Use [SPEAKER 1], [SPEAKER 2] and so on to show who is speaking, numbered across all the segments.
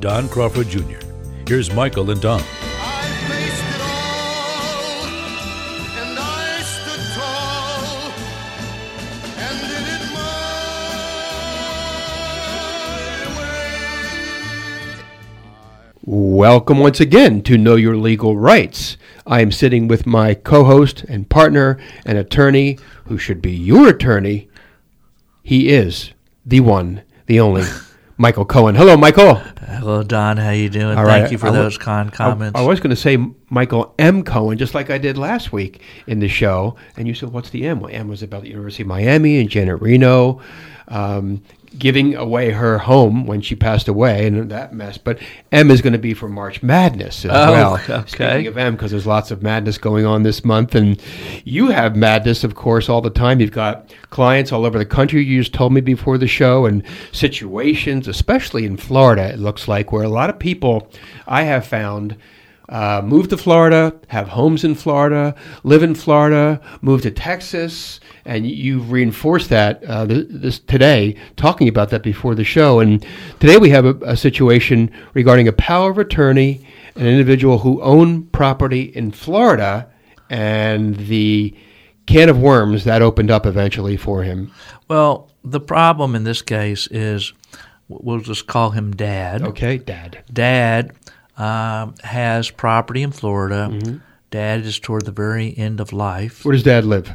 [SPEAKER 1] Don Crawford Jr. Here's Michael and Don.
[SPEAKER 2] I faced it all, and I stood tall, and did it my way.
[SPEAKER 3] Welcome once again to Know Your Legal Rights. I am sitting with my co host and partner and attorney who should be your attorney. He is the one, the only, Michael Cohen. Hello, Michael.
[SPEAKER 4] Hello, Don. How you doing?
[SPEAKER 3] All
[SPEAKER 4] Thank
[SPEAKER 3] right,
[SPEAKER 4] you for
[SPEAKER 3] I
[SPEAKER 4] those kind comments.
[SPEAKER 3] I, I was going to say Michael M. Cohen, just like I did last week in the show. And you said, what's the M? Well, M was about the University of Miami and Janet Reno um, giving away her home when she passed away and that mess. But M is going to be for March Madness as
[SPEAKER 4] Oh,
[SPEAKER 3] well.
[SPEAKER 4] okay.
[SPEAKER 3] Speaking of M, because there's lots of madness going on this month. And you have madness, of course, all the time. You've got clients all over the country, you just told me before the show, and situations, especially in Florida, it looks like, where a lot of people I have found uh, move to Florida, have homes in Florida, live in Florida, move to Texas, and you've reinforced that uh, this today, talking about that before the show. And today we have a, a situation regarding a power of attorney, an individual who owned property in Florida, and the can of worms that opened up eventually for him.
[SPEAKER 4] well, the problem in this case is we'll just call him Dad.
[SPEAKER 3] Okay, Dad.
[SPEAKER 4] Dad um, has property in Florida.
[SPEAKER 3] Mm-hmm.
[SPEAKER 4] Dad is toward the very end of life.
[SPEAKER 3] Where does Dad live?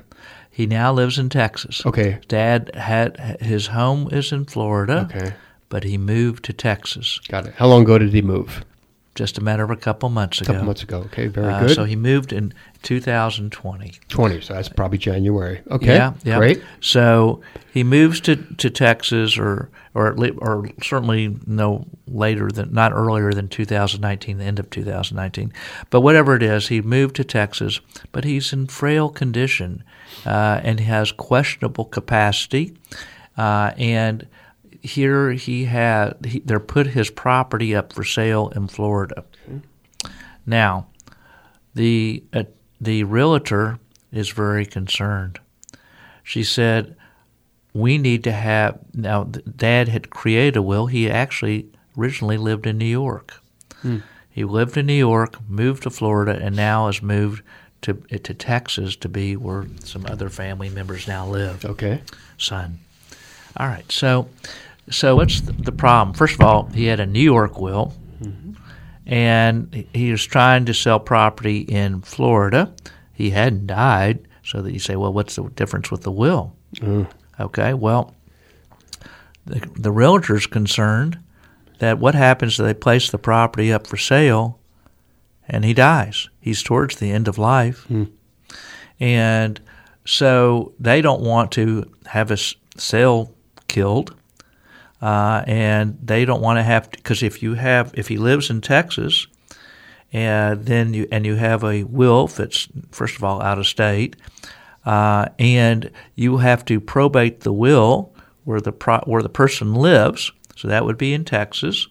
[SPEAKER 4] He now lives in Texas.
[SPEAKER 3] Okay.
[SPEAKER 4] Dad had his home is in Florida,
[SPEAKER 3] Okay,
[SPEAKER 4] but he moved to Texas
[SPEAKER 3] got it. How long ago did he move?
[SPEAKER 4] Just a matter of a couple months
[SPEAKER 3] A
[SPEAKER 4] ago.
[SPEAKER 3] couple months ago. Okay, very
[SPEAKER 4] Uh,
[SPEAKER 3] good.
[SPEAKER 4] so he moved in 2020.
[SPEAKER 3] 20, so that's probably January. Okay,
[SPEAKER 4] Yeah, yeah.
[SPEAKER 3] great.
[SPEAKER 4] So he moves to, to Texas, or or at le- or certainly no later than not earlier than 2019, the end of 2019. But whatever it is, he moved to Texas, but he's in frail condition, uh, and has questionable capacity, uh, and. Here he had he, they put his property up for sale in Florida. Now, the uh, the realtor is very concerned. She said, "We need to have now." Dad had created a will. He actually originally lived in New York. He lived in New York, moved to Florida, and now has moved to to Texas to be where some other family members now live
[SPEAKER 3] Okay.
[SPEAKER 4] son. All right, so so what's the, problem? First of all, he had a New York will, mm-hmm. and he- was trying to sell property in Florida. He hadn't died, so that you say, well, what's the difference with the will? Uh. Okay, well, the, the realtor's concerned that what happens if they place the property up for sale and he dies? He's towards the end of life. Hmm. And so they don't want to have a s- sale killed. Uh, and they don't want to have because if you have if he lives in Texas, and then you and you have a will that's first of all out of state, uh, and you have to probate the will where the pro, where the person lives. So that would be in Texas,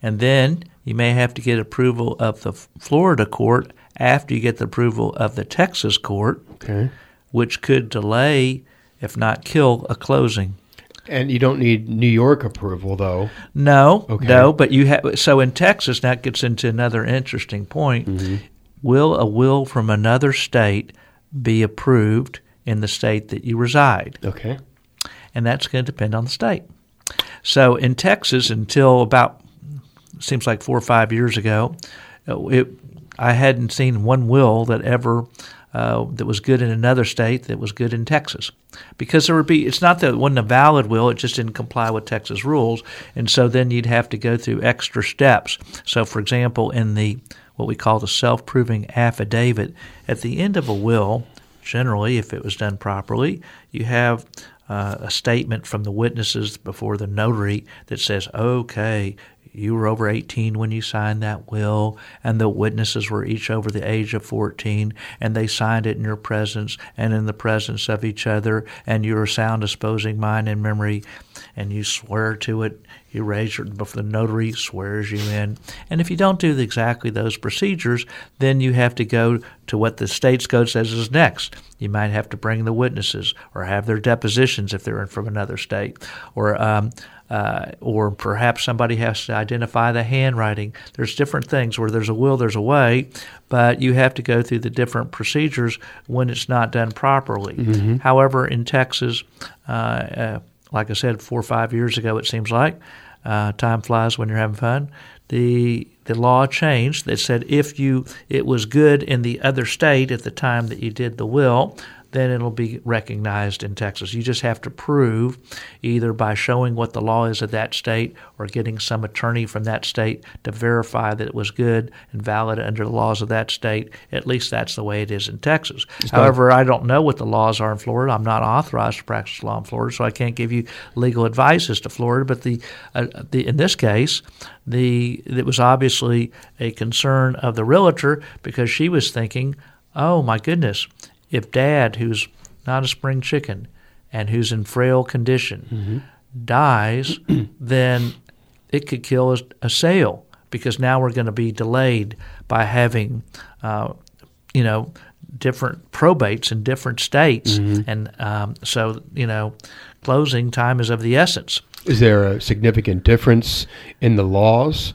[SPEAKER 4] and then you may have to get approval of the Florida court after you get the approval of the Texas court,
[SPEAKER 3] Okay.
[SPEAKER 4] which could delay, if not kill, a closing.
[SPEAKER 3] And you don't need New York approval, though.
[SPEAKER 4] No,
[SPEAKER 3] Okay.
[SPEAKER 4] no, but you have. So in Texas, that gets into another interesting point.
[SPEAKER 3] Mm-hmm.
[SPEAKER 4] Will a will from another state be approved in the state that you reside?
[SPEAKER 3] Okay.
[SPEAKER 4] and that's going to depend on the state. So in Texas, until about seems like four or five years ago, uh, it, I hadn't seen one will that ever uh, that was good in another state that was good in Texas, because there would be. It's not that it wasn't a valid will; it just didn't comply with Texas rules, and so then you'd have to go through extra steps. So, for example, in the what we call the self-proving affidavit, at the end of a will, generally, if it was done properly, you have uh, a statement from the witnesses before the notary that says, okay, you were over 18 when you signed that will, and the witnesses were each over the age of 14, and they signed it in your presence and in the presence of each other, and you are sound disposing mind and memory, and you swear to it. You raise your, before the notary swears you in. And if you don't do exactly those procedures, then you have to go to what the state's code says is next. You might have to bring the witnesses or have their depositions if they're from another state, or um, uh, or perhaps somebody has to identify the handwriting. There's different things where there's a will, there's a way, but you have to go through the different procedures when it's not done properly. However, in Texas, uh, uh, like I said, four or five years ago, it seems like uh, time flies when you're having fun. The the law changed that said if you it was good in the other state at the time that you did the will, then it'll be recognized in Texas. You just have to prove either by showing what the law is of that state or getting some attorney from that state to verify that it was good and valid under the laws of that state. At least that's the way it is in Texas. However, I don't know what the laws are in Florida. I'm not authorized to practice law in Florida, so I can't give you legal advice as to Florida. But the, uh, the in this case, the it was obviously a concern of the realtor because she was thinking, "Oh my goodness, if Dad, who's not a spring chicken and who's in frail condition, dies, then it could kill a, a sale because now we're going to be delayed by having, uh, you know, different probates in different states, and um, so you know, closing time is of the essence.
[SPEAKER 3] Is there a significant difference in the laws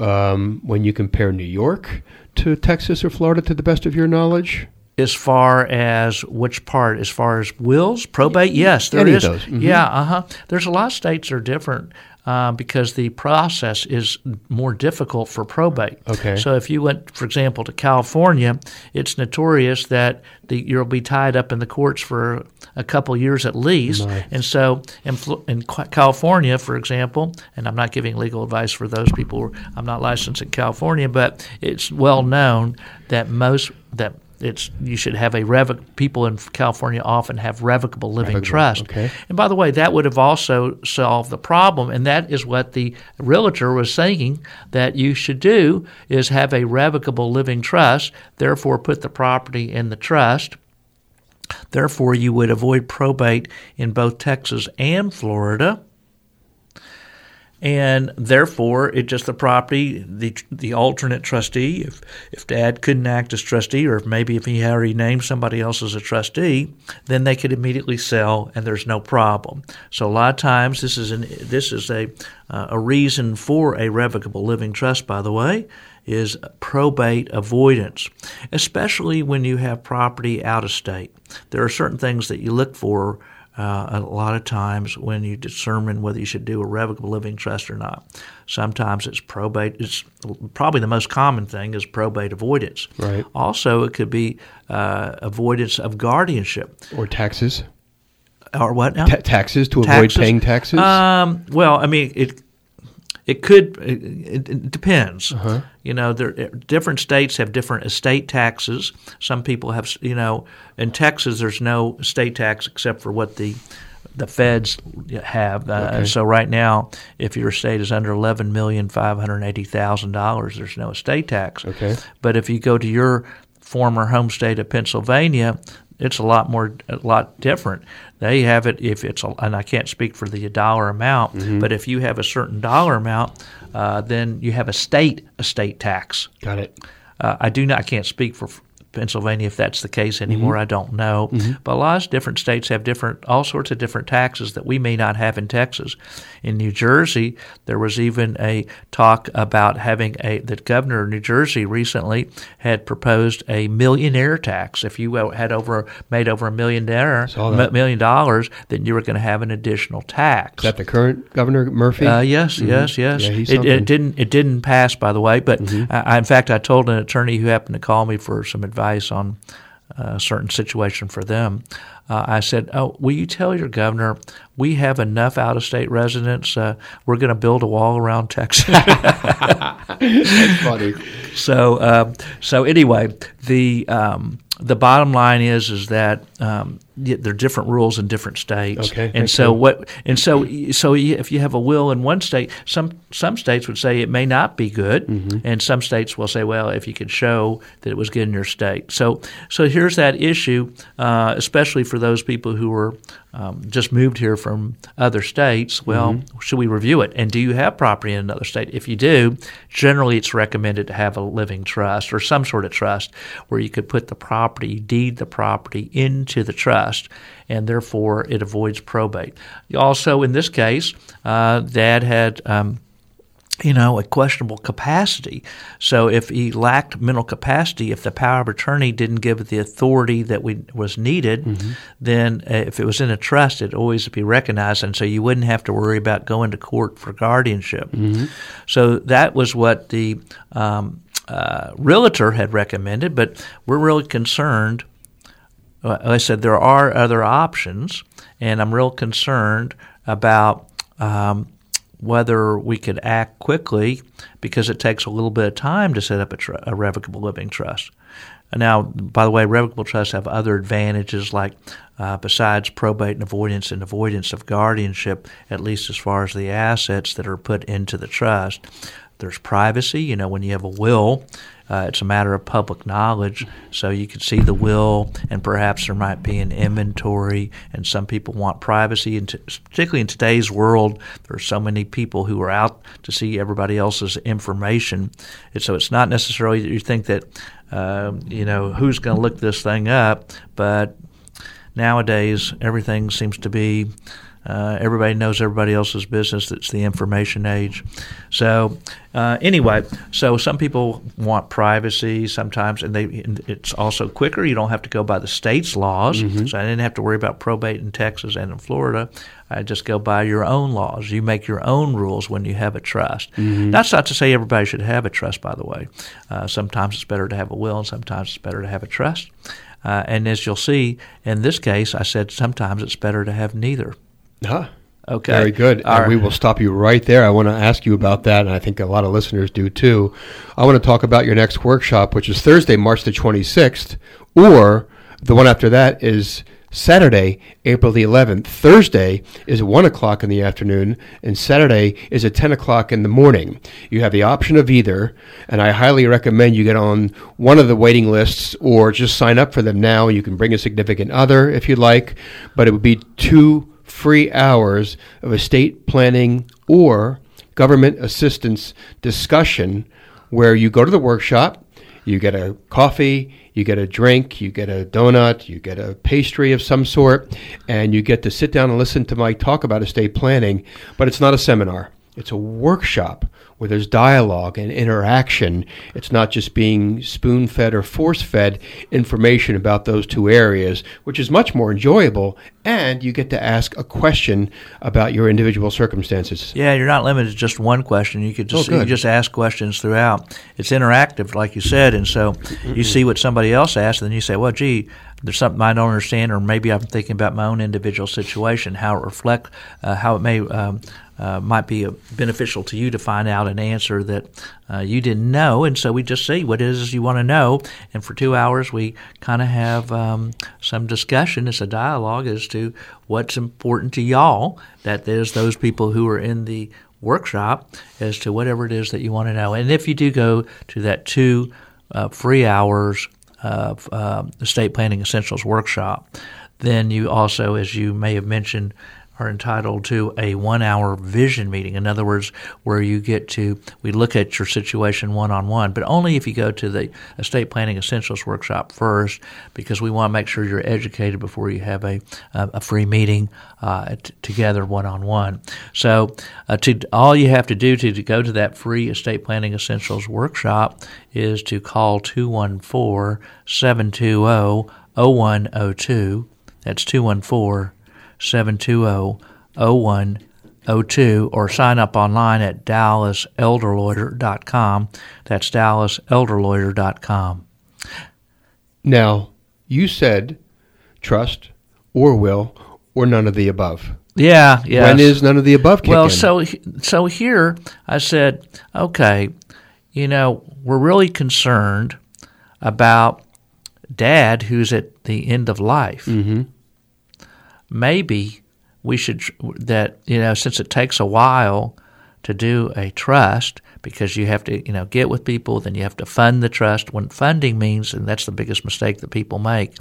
[SPEAKER 3] um, when you compare New York to Texas or Florida, to the best of your knowledge?
[SPEAKER 4] As far as which part, as far as wills, probate, yes, there
[SPEAKER 3] Any
[SPEAKER 4] is.
[SPEAKER 3] mhm.
[SPEAKER 4] Yeah, uh huh. There's a lot of states that are different uh, because the process is more difficult for probate.
[SPEAKER 3] Okay.
[SPEAKER 4] So if you went, for example, to California, it's notorious that the, you'll be tied up in the courts for a couple years at least.
[SPEAKER 3] My.
[SPEAKER 4] And so in, in California, for example, and I'm not giving legal advice for those people. I'm not licensed in California, but it's well known that most that it's you should have a revoc. People in California often have revocable living
[SPEAKER 3] Revocable,
[SPEAKER 4] trust.
[SPEAKER 3] okay.
[SPEAKER 4] And by the way, that would have also solved the problem, and that is what the realtor was saying that you should do is have a revocable living trust. Therefore, put the property in the trust. Therefore, you would avoid probate in both Texas and Florida. And therefore, it just the property, the the alternate trustee. If if Dad couldn't act as trustee, or if maybe if he had already named somebody else as a trustee, then they could immediately sell, and there's no problem. So a lot of times, this is an this is a uh, a reason for a revocable living trust. By the way, is probate avoidance, especially when you have property out of state. There are certain things that you look for uh, a lot of times when you determine whether you should do a revocable living trust or not. Sometimes it's probate. It's probably the most common thing is probate avoidance.
[SPEAKER 3] Right.
[SPEAKER 4] Also, it could be uh, avoidance of guardianship
[SPEAKER 3] Or taxes?
[SPEAKER 4] or what now?
[SPEAKER 3] Ta- taxes to avoid paying taxes?
[SPEAKER 4] Um, well, I mean, it it could it, it, it depends.
[SPEAKER 3] Uh-huh.
[SPEAKER 4] You know, there different states have different estate taxes. Some people have, you know, in Texas there's no estate tax except for what the the feds have. Uh,
[SPEAKER 3] Okay.
[SPEAKER 4] So right now, if your estate is under eleven million five hundred eighty thousand dollars, there's no estate tax.
[SPEAKER 3] Okay.
[SPEAKER 4] But if you go to your former home state of Pennsylvania, it's a lot more, a lot different. They have it if it's, a, and I can't speak for the dollar amount,
[SPEAKER 3] Mm-hmm.
[SPEAKER 4] but if you have a certain dollar amount, uh, then you have a state estate tax.
[SPEAKER 3] Got it.
[SPEAKER 4] Uh, I do not, I can't speak for Pennsylvania if that's the case anymore.
[SPEAKER 3] Mm-hmm.
[SPEAKER 4] I don't know, but a lot of different states have different, all sorts of different taxes that we may not have in Texas. In New Jersey, there was even a talk about having a. The governor of New Jersey recently had proposed a millionaire tax. If you had over made over a million million dollars, then you were going to have an additional tax.
[SPEAKER 3] Is that the current Governor Murphy?
[SPEAKER 4] Uh, yes, yes, yes.
[SPEAKER 3] Yeah,
[SPEAKER 4] it.
[SPEAKER 3] Mm-hmm.
[SPEAKER 4] it didn't. It didn't pass, by the way. But I, I- in fact, I told an attorney who happened to call me for some advice on a certain situation for them. Uh, I said, "Oh, will you tell your governor we have enough out-of-state residents? Uh, we're going to build a wall around Texas."
[SPEAKER 3] Funny.
[SPEAKER 4] So, um, so anyway, the um, the bottom line is is that um, y- there are different rules in different states.
[SPEAKER 3] Okay,
[SPEAKER 4] and so
[SPEAKER 3] you.
[SPEAKER 4] what? And so so if you have a will in one state, some some states would say it may not be good,
[SPEAKER 3] Mm-hmm.
[SPEAKER 4] and some states will say, well, if you could show that it was good in your state. So so here's that issue, uh, especially for those people who were um, just moved here from other states. Well,
[SPEAKER 3] Mm-hmm.
[SPEAKER 4] should we review it? And do you have property in another state? If you do, generally it's recommended to have a living trust or some sort of trust where you could put the property, deed the property into the trust, and therefore it avoids probate. Also, in this case, uh, Dad had. Um, you know, a questionable capacity. So if he lacked mental capacity, if the power of attorney didn't give the authority that we, was needed, then uh, if it was in a trust, it'd always be recognized, and so you wouldn't have to worry about going to court for guardianship. So that was what the um, uh, realtor had recommended, but we're really concerned I said there are other options, and I'm real concerned about um, whether we could act quickly because it takes a little bit of time to set up a, tr- a revocable living trust. Now, by the way, revocable trusts have other advantages like uh, besides probate and avoidance and avoidance of guardianship, at least as far as the assets that are put into the trust. There's privacy. You know, when you have a will, uh, it's a matter of public knowledge, so you can see the will, and perhaps there might be an inventory. And some people want privacy, and t- particularly in today's world, there are so many people who are out to see everybody else's information. And so it's not necessarily that you think that uh, you know who's going to look this thing up, but nowadays everything seems to be uh, everybody knows everybody else's business. It's the information age. So uh, anyway, so some people want privacy sometimes, and they and it's also quicker. You don't have to go by the state's laws. So I didn't have to worry about probate in Texas and in Florida. I just go by your own laws. You make your own rules when you have a trust. That's not to say everybody should have a trust, by the way. Uh, sometimes it's better to have a will, and sometimes it's better to have a trust. Uh, and as you'll see in this case, I said sometimes it's better to have neither.
[SPEAKER 3] Huh.
[SPEAKER 4] Okay.
[SPEAKER 3] Very good.
[SPEAKER 4] All
[SPEAKER 3] And
[SPEAKER 4] right.
[SPEAKER 3] we will stop you right there. I want to ask you about that, and I think a lot of listeners do too. I want to talk about your next workshop, which is Thursday, March the 26th, or the one after that is Saturday, April the 11th. Thursday is 1 o'clock in the afternoon, and Saturday is at 10 o'clock in the morning. You have the option of either, and I highly recommend you get on one of the waiting lists or just sign up for them now. You can bring a significant other if you'd like, but it would be two free hours of estate planning or government assistance discussion where you go to the workshop, you get a coffee, you get a drink, you get a donut, you get a pastry of some sort, and you get to sit down and listen to Mike talk about estate planning. But it's not a seminar, it's a workshop where there's dialogue and interaction. It's not just being spoon fed or force fed information about those two areas, which is much more enjoyable. And you get to ask a question about your individual circumstances.
[SPEAKER 4] Yeah, you're not limited to just one question. You could just
[SPEAKER 3] Oh,
[SPEAKER 4] you just ask questions throughout. It's interactive, like you said, and so you see what somebody else asks, and then you say, "Well, gee, there's something I don't understand, or maybe I'm thinking about my own individual situation, how it reflect, uh, how it may um, uh, might be beneficial to you to find out an answer that uh, you didn't know." And so we just see what it is you want to know, and for two hours we kind of have um, some discussion. It's a dialogue as to what's important to y'all. That there's those people who are in the workshop as to whatever it is that you want to know. And if you do go to that two uh, free hours of uh, estate planning essentials workshop, then you also, as you may have mentioned, are entitled to a one hour vision meeting. In other words, where you get to, we look at your situation one on one, but only if you go to the estate planning essentials workshop first, because we want to make sure you're educated before you have a, a, free meeting uh, t- together one on one. So, uh, to all you have to do to, to go to that free estate planning essentials workshop is to call 214 720 0102. That's 214 720 0102 or sign up online at dallaselderlawyer.com. That's dallaselderlawyer.com.
[SPEAKER 3] Now, you said trust or will or none of the above.
[SPEAKER 4] Yeah, yeah.
[SPEAKER 3] When is none of the above
[SPEAKER 4] Well,
[SPEAKER 3] in?
[SPEAKER 4] so so here I said, okay, you know, we're really concerned about dad who's at the end of life. Mm-hmm. Maybe we should that you know since it takes a while to do a trust because you have to you know get with people then you have to fund the trust. When funding means and that's the biggest mistake that people make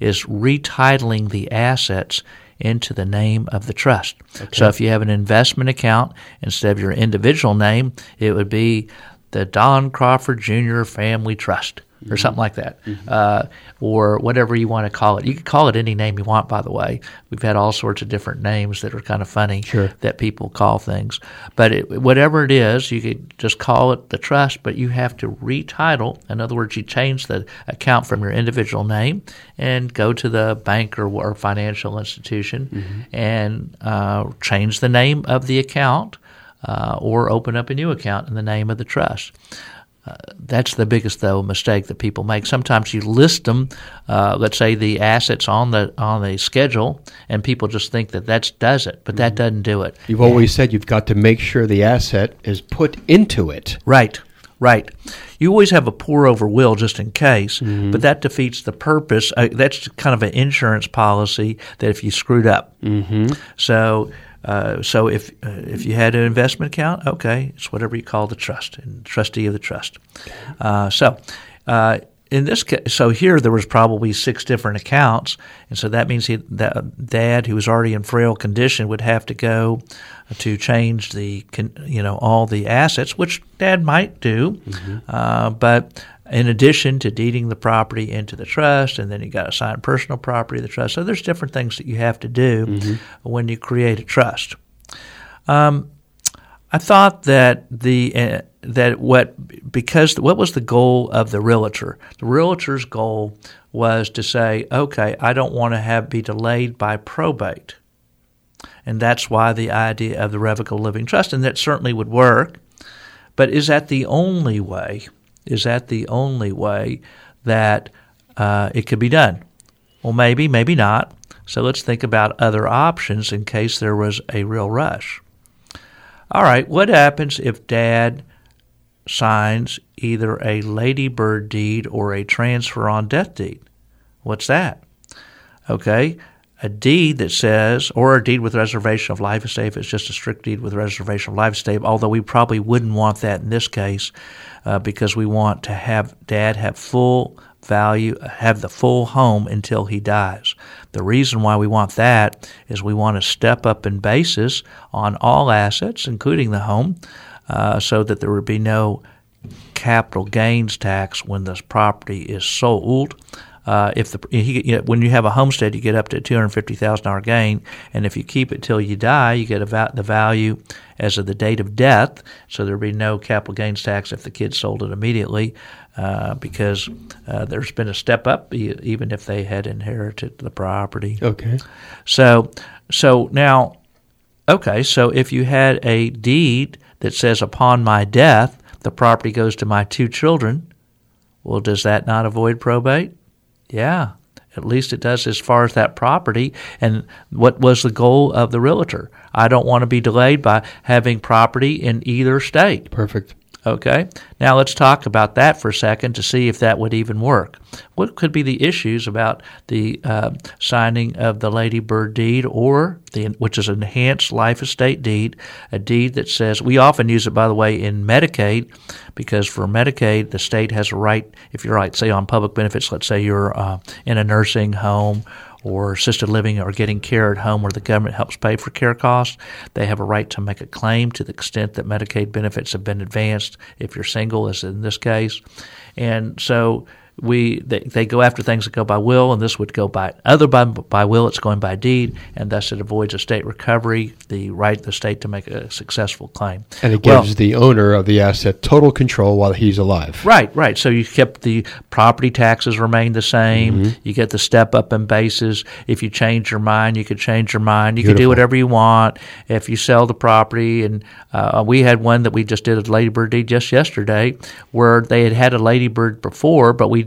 [SPEAKER 4] is retitling the assets into the name of the trust. So if you have an investment account instead of your individual name it would be the Don Crawford Jr. Family Trust or something like that, uh, or whatever you want to call it. You can call it any name you want, by the way. We've had all sorts of different names that are kind of funny
[SPEAKER 3] Sure.
[SPEAKER 4] that people call things. But it, whatever it is, you could just call it the trust, but you have to retitle. In other words, you change the account from your individual name and go to the bank or, or financial institution and uh, change the name of the account uh, or open up a new account in the name of the trust. Uh, that's the biggest though mistake that people make. Sometimes you list them, uh, let's say the assets on the on the schedule, and people just think that that does it, but that doesn't do it.
[SPEAKER 3] You've always said you've got to make sure the asset is put into it.
[SPEAKER 4] Right, right. You always have a pour over will just in case, but that defeats the purpose. Uh, that's kind of an insurance policy that if you screwed up. Mm-hmm. So, uh, so if uh, if you had an investment account, okay, it's whatever you call the trust and trustee of the trust. Uh, so. Uh, in this case, so here there was probably six different accounts, and so that means he, that dad, who was already in frail condition, would have to go to change the, you know, all the assets, which dad might do, uh, but in addition to deeding the property into the trust, and then you got to assign personal property to the trust. So there's different things that you have to do when you create a trust. Um, I thought that the uh, that what because what was the goal of the realtor? The realtor's goal was to say, okay, I don't want to have be delayed by probate, and that's why the idea of the revocable living trust, and that certainly would work. But is that the only way? Is that the only way that uh, it could be done? Well, maybe, maybe not. So let's think about other options in case there was a real rush. All right, what happens if dad signs either a ladybird deed or a transfer on death deed? What's that? Okay, a deed that says, or a deed with reservation of life estate if it's just a strict deed with reservation of life estate, although we probably wouldn't want that in this case uh, because we want to have dad have full value, have the full home until he dies. The reason why we want that is we want to step up in basis on all assets, including the home, uh, so that there would be no capital gains tax when this property is sold. Uh, if the he, you know, when you have a homestead, you get up to two hundred fifty thousand dollar gain, and if you keep it till you die, you get a va- the value as of the date of death. So there'd be no capital gains tax if the kid sold it immediately, uh, because uh, there's been a step up, even if they had inherited the property.
[SPEAKER 3] Okay.
[SPEAKER 4] So, so now, okay, so if you had a deed that says upon my death, the property goes to my two children, well, does that not avoid probate? Yeah, at least it does as far as that property. And what was the goal of the realtor? I don't want to be delayed by having property in either state.
[SPEAKER 3] Perfect.
[SPEAKER 4] Okay. Now let's talk about that for a second to see if that would even work. What could be the issues about the uh, signing of the Lady Bird deed or the which is an enhanced life estate deed, a deed that says we often use it by the way in Medicaid because for Medicaid the state has a right if you're right say on public benefits, let's say you're uh, in a nursing home or assisted living or getting care at home where the government helps pay for care costs, they have a right to make a claim to the extent that Medicaid benefits have been advanced if you're single, as in this case. And so we they, they go after things that go by will, and this would go by other by, by will. It's going by deed, and thus it avoids a state recovery, the right of the state to make a successful claim.
[SPEAKER 3] And it
[SPEAKER 4] Well-
[SPEAKER 3] gives the owner of the asset total control while he's alive.
[SPEAKER 4] Right, right. So you kept the property taxes remain the same. You get the step up in basis. If you change your mind, you could change your mind. You could do whatever you want. If you sell the property, and uh, we had one that we just did a ladybird deed just yesterday, where they had had a ladybird before, but we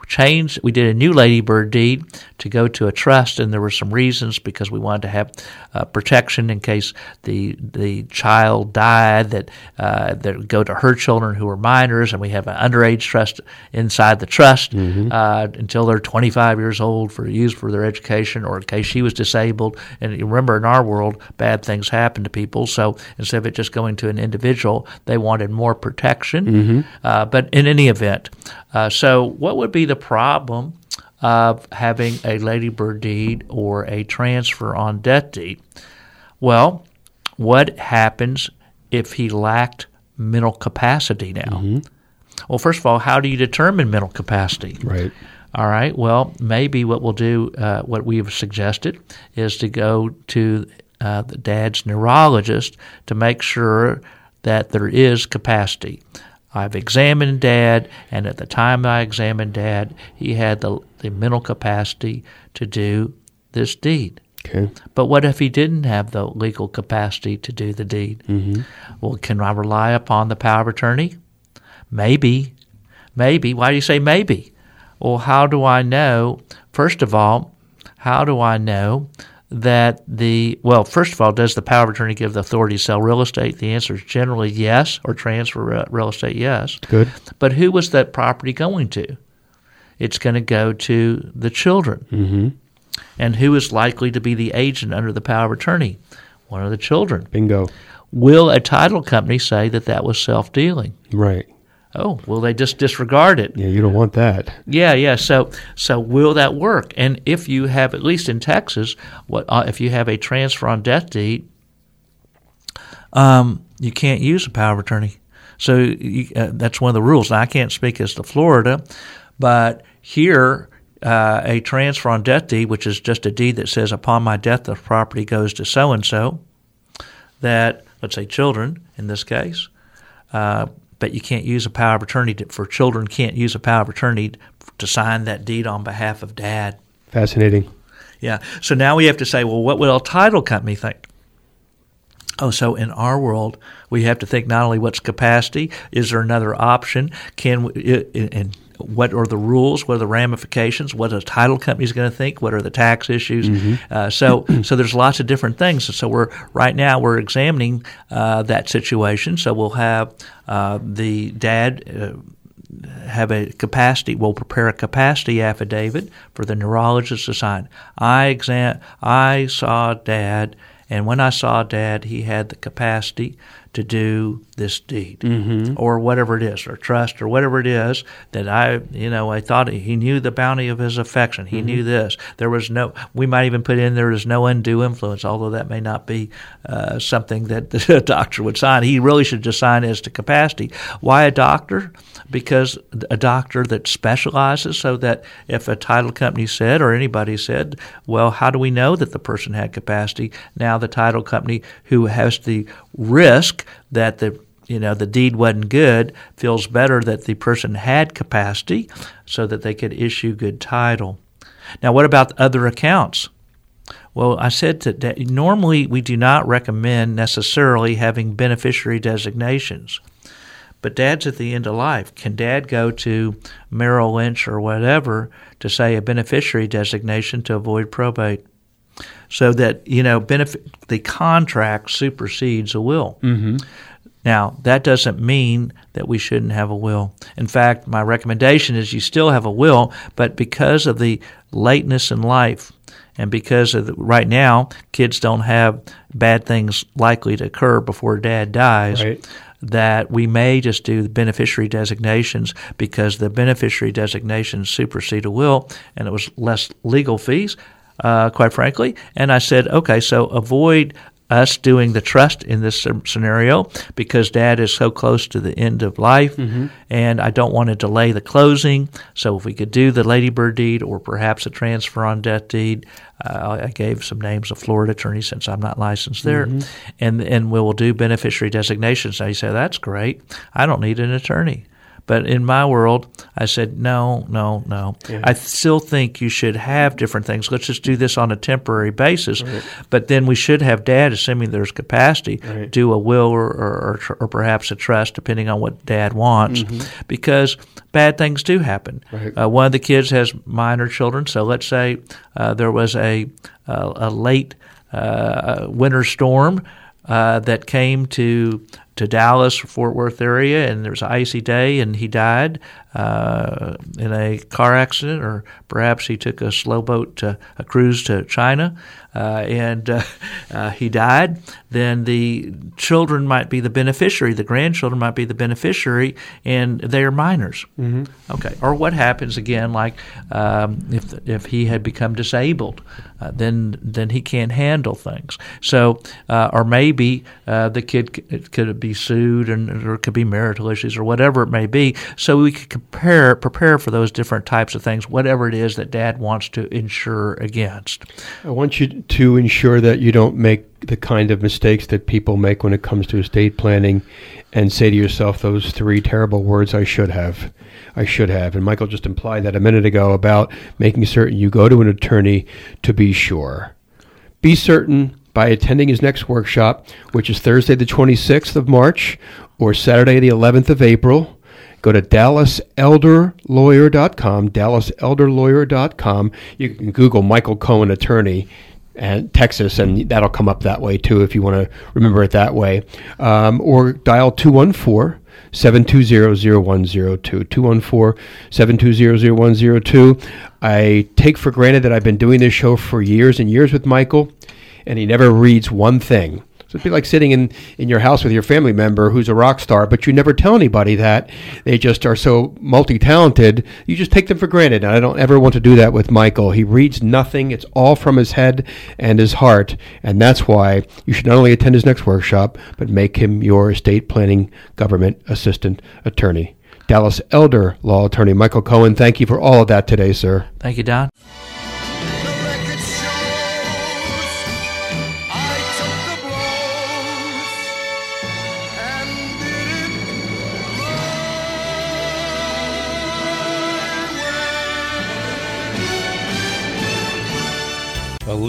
[SPEAKER 4] changed. We did a new Ladybird deed to go to a trust, and there were some reasons because we wanted to have uh, protection in case the the child died that uh, that would go to her children who were minors, and we have an underage trust inside the trust uh, until they're 25 years old for use for their education, or in case she was disabled. And you remember, in our world, bad things happen to people, so instead of it just going to an individual, they wanted more protection. Uh, but in any event, uh, so what would be the problem? Of having a ladybird deed or a transfer on death deed. Well, what happens if he lacked mental capacity now? Well, first of all, how do you determine mental capacity?
[SPEAKER 3] Right.
[SPEAKER 4] All right. Well, maybe what we'll do, uh, what we have suggested, is to go to uh, the dad's neurologist to make sure that there is capacity. I've examined dad, and at the time I examined dad, he had the, the mental capacity to do this deed.
[SPEAKER 3] Okay.
[SPEAKER 4] But what if he didn't have the legal capacity to do the deed? Mm-hmm. Well, can I rely upon the power of attorney? Maybe. Maybe. Why do you say maybe? Well, how do I know? First of all, how do I know that the, well, first of all, does the power of attorney give the authority to sell real estate? The answer is generally yes, or transfer real estate, yes.
[SPEAKER 3] Good.
[SPEAKER 4] But who was that property going to? It's going to go to the children. Mm-hmm. And who is likely to be the agent under the power of attorney? One of the children.
[SPEAKER 3] Bingo.
[SPEAKER 4] Will a title company say that that was self dealing?
[SPEAKER 3] Right.
[SPEAKER 4] Oh, will they just disregard it?
[SPEAKER 3] Yeah, you don't want that.
[SPEAKER 4] Yeah, yeah. So, so will that work? And if you have, at least in Texas, what uh, if you have a transfer on death deed? Um, you can't use a power of attorney. So you, uh, that's one of the rules. Now, I can't speak as to Florida, but here, uh, a transfer on death deed, which is just a deed that says, "Upon my death, the property goes to so and so." That let's say children in this case, uh, but you can't use a power of attorney to, for children. Can't use a power of attorney to sign that deed on behalf of dad.
[SPEAKER 3] Fascinating.
[SPEAKER 4] Yeah. So now we have to say, well, what will a title company think? Oh, so in our world, we have to think not only what's capacity, is there another option? Can we, and what are the rules? What are the ramifications? What are the title companies going to think? What are the tax issues? Uh, so, so there's lots of different things. So we're right now we're examining uh, that situation. So we'll have uh, the dad. Uh, have a capacity. We'll prepare a capacity affidavit for the neurologist to sign. I exam. I saw Dad, and when I saw Dad, he had the capacity to do this deed, or whatever it is, or trust, or whatever it is that I, you know, I thought he knew the bounty of his affection. He knew this. There was no. We might even put in there is no undue influence, although that may not be uh, something that the doctor would sign. He really should just sign as to capacity. Why a doctor? because a doctor that specializes so that if a title company said or anybody said, well, how do we know that the person had capacity? Now the title company who has the risk that the you know the deed wasn't good feels better that the person had capacity so that they could issue good title. Now what about other accounts? Well, I said that normally we do not recommend necessarily having beneficiary designations. But dad's at the end of life. Can dad go to Merrill Lynch or whatever to say a beneficiary designation to avoid probate? So that, you know, benefit, the contract supersedes a will. Mm-hmm. Now, that doesn't mean that we shouldn't have a will. In fact, my recommendation is you still have a will, but because of the lateness in life, and because of the, right now kids don't have bad things likely to occur before dad dies,
[SPEAKER 3] Right.
[SPEAKER 4] that we may just do the beneficiary designations because the beneficiary designations supersede a will, and it was less legal fees, uh, quite frankly. And I said, okay, so avoid us doing the trust in this scenario because dad is so close to the end of life and I don't want to delay the closing. So if we could do the Ladybird deed or perhaps a transfer on death deed, uh, I gave some names of Florida attorneys since I'm not licensed there, and and we will do beneficiary designations. Now you say that's great. I don't need an attorney. But in my world, I said, no, no, no. I still think you should have different things. Let's just do this on a temporary basis. But then we should have dad, assuming there's capacity,
[SPEAKER 3] Right.
[SPEAKER 4] do a will or, or, or, or perhaps a trust, depending on what dad wants, because bad things do happen.
[SPEAKER 3] Right.
[SPEAKER 4] Uh, one of the kids has minor children, so let's say uh, there was a, a, a late uh, winter storm uh, that came to to Dallas, Fort Worth area, and there was an icy day, and he died uh, in a car accident, or perhaps he took a slow boat to a cruise to China, uh, and uh, uh, he died. Then the children might be the beneficiary, the grandchildren might be the beneficiary, and they are minors. Mm-hmm. Okay, or what happens again, like um, if if he had become disabled, uh, then then he can't handle things. So, uh, or maybe uh, the kid c- could be sued, and there could be marital issues, or whatever it may be. So we could compare prepare for those different types of things, whatever it is that Dad wants to insure against.
[SPEAKER 3] I want you to ensure that you don't make the kind of mistakes that people make when it comes to estate planning and say to yourself those three terrible words I should have. I should have. And Michael just implied that a minute ago about making certain you go to an attorney to be sure. Be certain by attending his next workshop, which is Thursday the 26th of March or Saturday the 11th of April. Go to DallasElderLawyer.com, DallasElderLawyer.com. You can Google Michael Cohen Attorney and Texas, and that'll come up that way too if you want to remember it that way. Um, or dial 214 720-0102 214-720-0102 i take for granted that i've been doing this show for years and years with michael and he never reads one thing so it'd be like sitting in, in your house with your family member who's a rock star, but you never tell anybody that. They just are so multi talented, you just take them for granted. And I don't ever want to do that with Michael. He reads nothing, it's all from his head and his heart. And that's why you should not only attend his next workshop, but make him your estate planning government assistant attorney. Dallas Elder Law Attorney Michael Cohen, thank you for all of that today, sir.
[SPEAKER 4] Thank you, Don.